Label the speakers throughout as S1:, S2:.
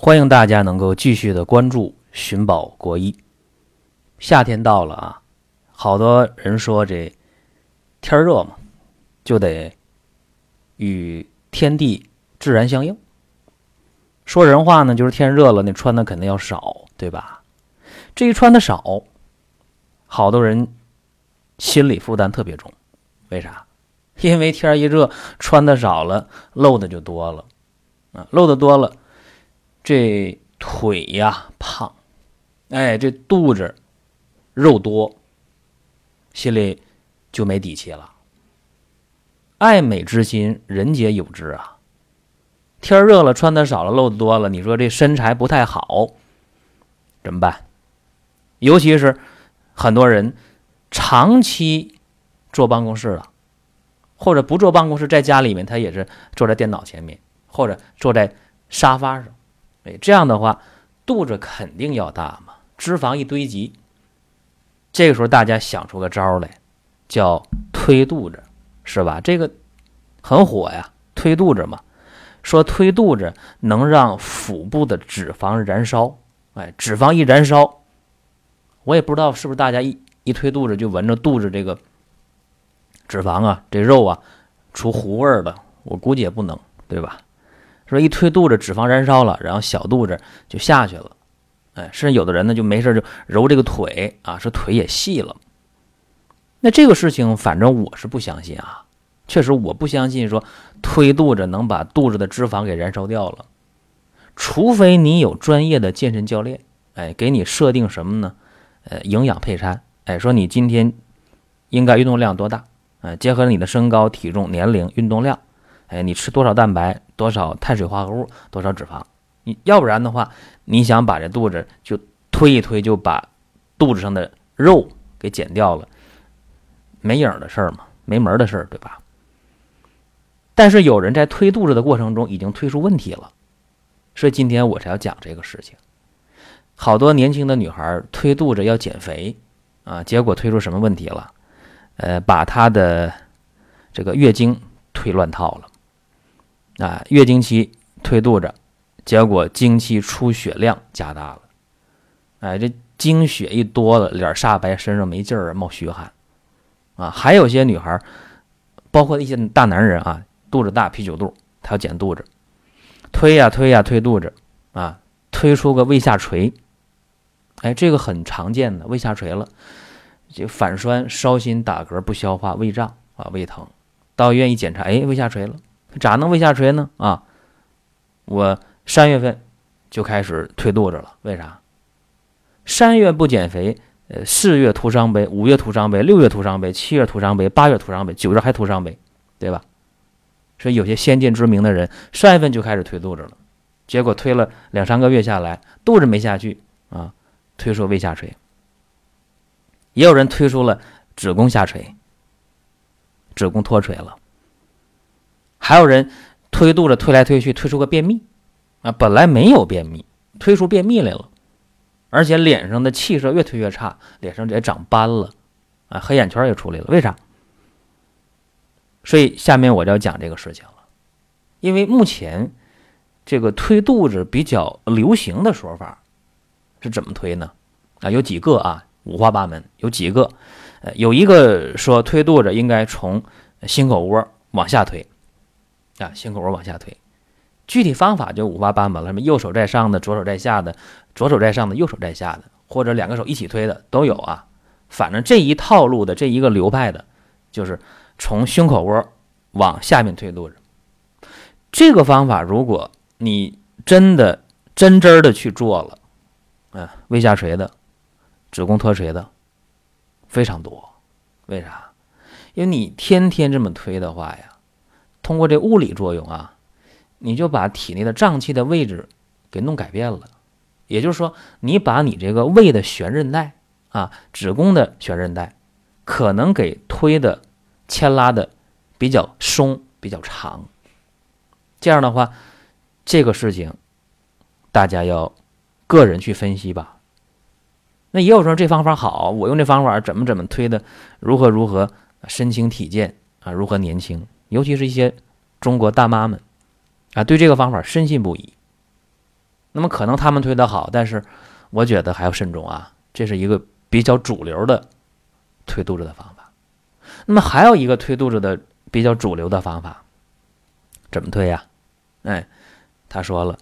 S1: 欢迎大家能够继续的关注寻宝国医。夏天到了啊，好多人说这天热嘛，就得与天地自然相应。说人话呢，就是天热了，你穿的肯定要少，对吧？这一穿的少，好多人心理负担特别重。为啥？因为天一热，穿的少了，露的就多了啊，露的多了。这腿呀胖，哎，这肚子肉多，心里就没底气了。爱美之心，人皆有之啊。天热了，穿的少了，露的多了，你说这身材不太好，怎么办？尤其是很多人长期坐办公室了，或者不坐办公室，在家里面他也是坐在电脑前面，或者坐在沙发上。这样的话，肚子肯定要大嘛，脂肪一堆积。这个时候大家想出个招来，叫推肚子，是吧？这个很火呀，推肚子嘛。说推肚子能让腹部的脂肪燃烧，哎，脂肪一燃烧，我也不知道是不是大家一一推肚子就闻着肚子这个脂肪啊，这肉啊出糊味儿了，我估计也不能，对吧？说一推肚子，脂肪燃烧了，然后小肚子就下去了，哎，甚至有的人呢就没事就揉这个腿啊，说腿也细了。那这个事情，反正我是不相信啊，确实我不相信说推肚子能把肚子的脂肪给燃烧掉了，除非你有专业的健身教练，哎，给你设定什么呢？呃，营养配餐，哎，说你今天应该运动量多大？哎，结合你的身高、体重、年龄、运动量。哎，你吃多少蛋白，多少碳水化合物，多少脂肪？你要不然的话，你想把这肚子就推一推，就把肚子上的肉给减掉了，没影的事儿嘛，没门的事儿，对吧？但是有人在推肚子的过程中已经推出问题了，所以今天我才要讲这个事情。好多年轻的女孩推肚子要减肥啊，结果推出什么问题了？呃，把她的这个月经推乱套了。啊，月经期推肚子，结果经期出血量加大了。哎，这经血一多了，脸煞白，身上没劲儿，冒虚汗。啊，还有些女孩，包括一些大男人啊，肚子大，啤酒肚，他要减肚子，推呀推呀推肚子，啊，推出个胃下垂。哎，这个很常见的，胃下垂了，就反酸、烧心、打嗝、不消化、胃胀啊，胃疼，到医院一检查，哎，胃下垂了。咋能胃下垂呢？啊，我三月份就开始推肚子了。为啥？三月不减肥，呃，四月徒伤悲，五月徒伤悲，六月徒伤悲，七月徒伤悲，八月徒伤悲，九月还徒伤悲，对吧？所以有些先见之明的人，三月份就开始推肚子了，结果推了两三个月下来，肚子没下去啊，推出胃下垂。也有人推出了子宫下垂，子宫脱垂了。还有人推肚子推来推去，推出个便秘，啊，本来没有便秘，推出便秘来了，而且脸上的气色越推越差，脸上也长斑了，啊，黑眼圈也出来了，为啥？所以下面我就要讲这个事情了，因为目前这个推肚子比较流行的说法是怎么推呢？啊，有几个啊，五花八门，有几个，呃，有一个说推肚子应该从心口窝往下推。啊，心口窝往下推，具体方法就五花八门了，什么右手在上的，左手在下的，左手在上的，右手在下的，或者两个手一起推的都有啊。反正这一套路的这一个流派的，就是从胸口窝往下面推肚子。这个方法，如果你真的真真的去做了，啊，胃下垂的，子宫脱垂的非常多。为啥？因为你天天这么推的话呀。通过这物理作用啊，你就把体内的脏器的位置给弄改变了。也就是说，你把你这个胃的悬韧带啊、子宫的悬韧带，可能给推的牵拉的比较松、比较长。这样的话，这个事情大家要个人去分析吧。那也有说这方法好，我用这方法怎么怎么推的，如何如何身轻体健啊，如何年轻。尤其是一些中国大妈们啊，对这个方法深信不疑。那么可能他们推的好，但是我觉得还要慎重啊。这是一个比较主流的推肚子的方法。那么还有一个推肚子的比较主流的方法，怎么推呀？哎，他说了，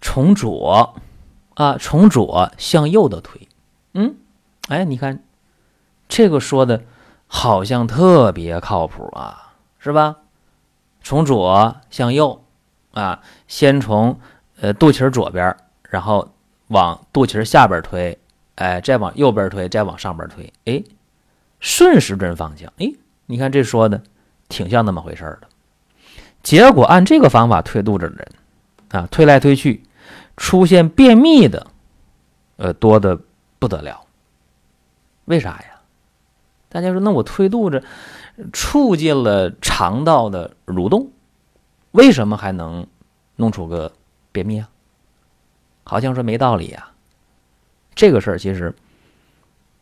S1: 从左啊，从左向右的推。嗯，哎，你看这个说的好像特别靠谱啊，是吧？从左向右啊，先从。呃，肚脐左边，然后往肚脐下边推，哎，再往右边推，再往上边推，哎，顺时针方向，哎，你看这说的挺像那么回事的。结果按这个方法推肚子的人啊，推来推去，出现便秘的，呃，多的不得了。为啥呀？大家说，那我推肚子，促进了肠道的蠕动，为什么还能弄出个？便秘啊，好像说没道理呀。这个事儿其实，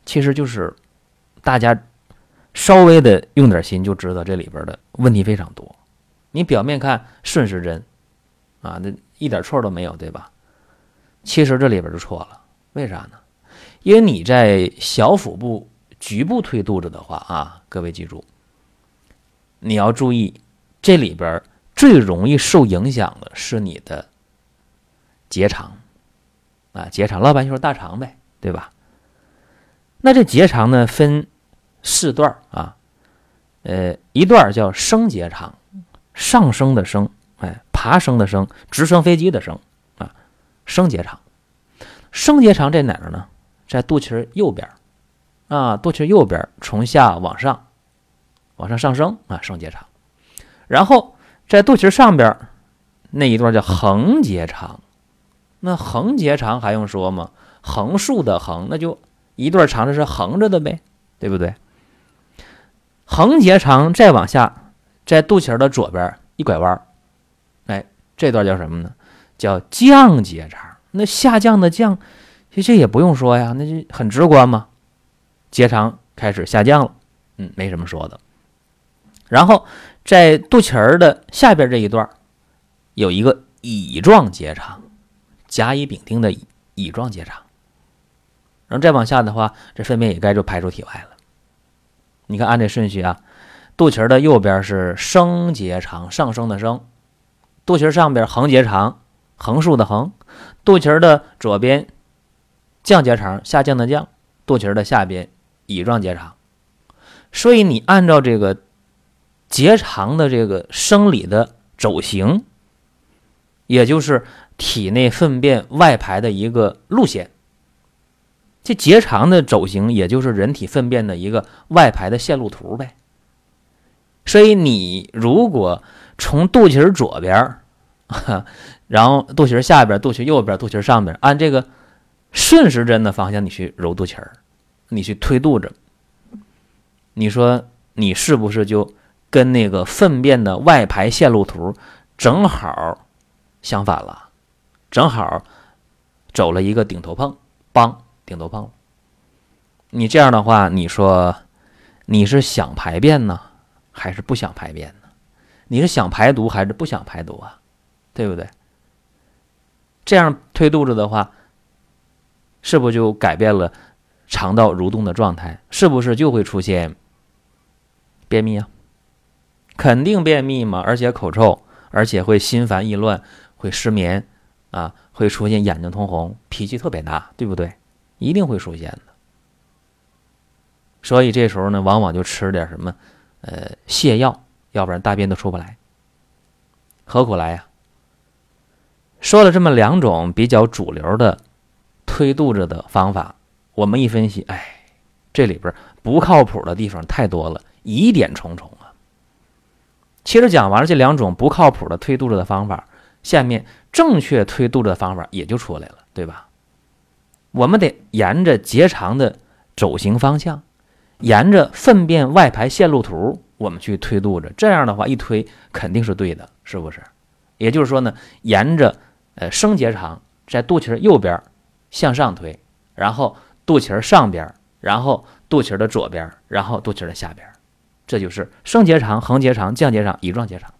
S1: 其实就是大家稍微的用点心就知道这里边的问题非常多。你表面看顺时针啊，那一点错都没有，对吧？其实这里边就错了。为啥呢？因为你在小腹部局部推肚子的话啊，各位记住，你要注意这里边最容易受影响的是你的。结肠，啊，结肠，老百姓说大肠呗，对吧？那这结肠呢，分四段啊，呃，一段叫升结肠，上升的升，哎，爬升的升，直升飞机的升啊，升结肠。升结肠在哪儿呢？在肚脐右边啊，肚脐右边从下往上，往上上升啊，升结肠。然后在肚脐上边那一段叫横结肠。那横结肠还用说吗？横竖的横，那就一段肠子是横着的呗，对不对？横结肠再往下，在肚脐的左边一拐弯，哎，这段叫什么呢？叫降结肠。那下降的降，其实这也不用说呀，那就很直观嘛。结肠开始下降了，嗯，没什么说的。然后在肚脐儿的下边这一段，有一个乙状结肠。甲乙丙丁的乙状结肠，然后再往下的话，这粪便也该就排出体外了。你看按这顺序啊，肚脐儿的右边是升结肠，上升的升；肚脐儿上边横结肠，横竖的横；肚脐儿的左边降结肠，下降的降；肚脐儿的下边乙状结肠。所以你按照这个结肠的这个生理的走形，也就是。体内粪便外排的一个路线，这结肠的走形，也就是人体粪便的一个外排的线路图呗。所以你如果从肚脐左边，然后肚脐下边、肚脐右边、肚脐上边，按这个顺时针的方向，你去揉肚脐儿，你去推肚子，你说你是不是就跟那个粪便的外排线路图正好相反了？正好走了一个顶头碰，帮顶头碰。你这样的话，你说你是想排便呢，还是不想排便呢？你是想排毒还是不想排毒啊？对不对？这样推肚子的话，是不是就改变了肠道蠕动的状态？是不是就会出现便秘啊？肯定便秘嘛，而且口臭，而且会心烦意乱，会失眠。啊，会出现眼睛通红、脾气特别大，对不对？一定会出现的。所以这时候呢，往往就吃点什么，呃，泻药，要不然大便都出不来。何苦来呀？说了这么两种比较主流的推肚子的方法，我们一分析，哎，这里边不靠谱的地方太多了，疑点重重。其实讲完了这两种不靠谱的推肚子的方法，下面。正确推肚子的方法也就出来了，对吧？我们得沿着结肠的走行方向，沿着粪便外排线路图，我们去推肚子。这样的话，一推肯定是对的，是不是？也就是说呢，沿着呃升结肠，在肚脐右边向上推，然后肚脐上边，然后肚脐的左边，然后肚脐的下边，这就是升结肠、横结肠、降结肠、乙状结肠。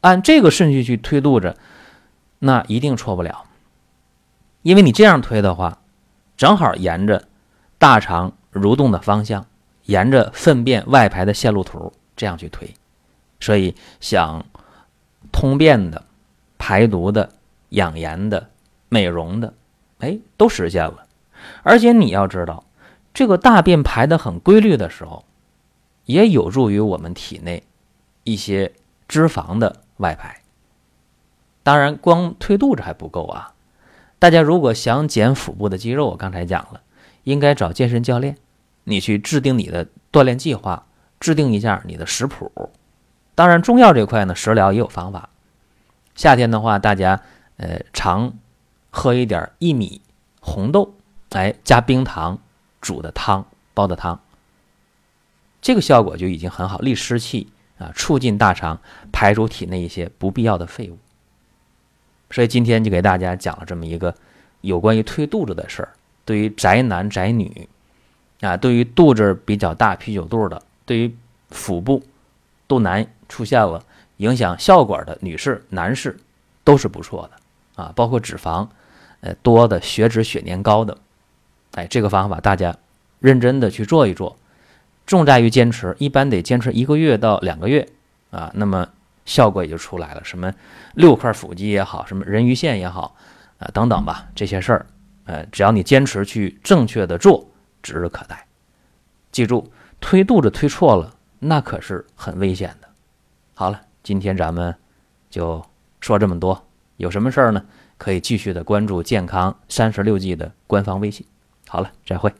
S1: 按这个顺序去推肚子。那一定错不了，因为你这样推的话，正好沿着大肠蠕动的方向，沿着粪便外排的线路图这样去推，所以想通便的、排毒的、养颜的、美容的，哎，都实现了。而且你要知道，这个大便排的很规律的时候，也有助于我们体内一些脂肪的外排。当然，光推肚子还不够啊！大家如果想减腹部的肌肉，我刚才讲了，应该找健身教练，你去制定你的锻炼计划，制定一下你的食谱。当然，中药这块呢，食疗也有方法。夏天的话，大家呃常喝一点薏米、红豆，哎，加冰糖煮的汤、煲的汤，这个效果就已经很好，利湿气啊，促进大肠排出体内一些不必要的废物。所以今天就给大家讲了这么一个有关于推肚子的事儿。对于宅男宅女，啊，对于肚子比较大、啤酒肚的，对于腹部肚腩出现了影响效果的女士、男士，都是不错的啊。包括脂肪呃多的、血脂、血粘高的，哎，这个方法大家认真的去做一做，重在于坚持，一般得坚持一个月到两个月啊。那么。效果也就出来了，什么六块腹肌也好，什么人鱼线也好，啊等等吧，这些事儿，呃，只要你坚持去正确的做，指日可待。记住，推肚子推错了，那可是很危险的。好了，今天咱们就说这么多，有什么事儿呢？可以继续的关注健康三十六计的官方微信。好了，再会。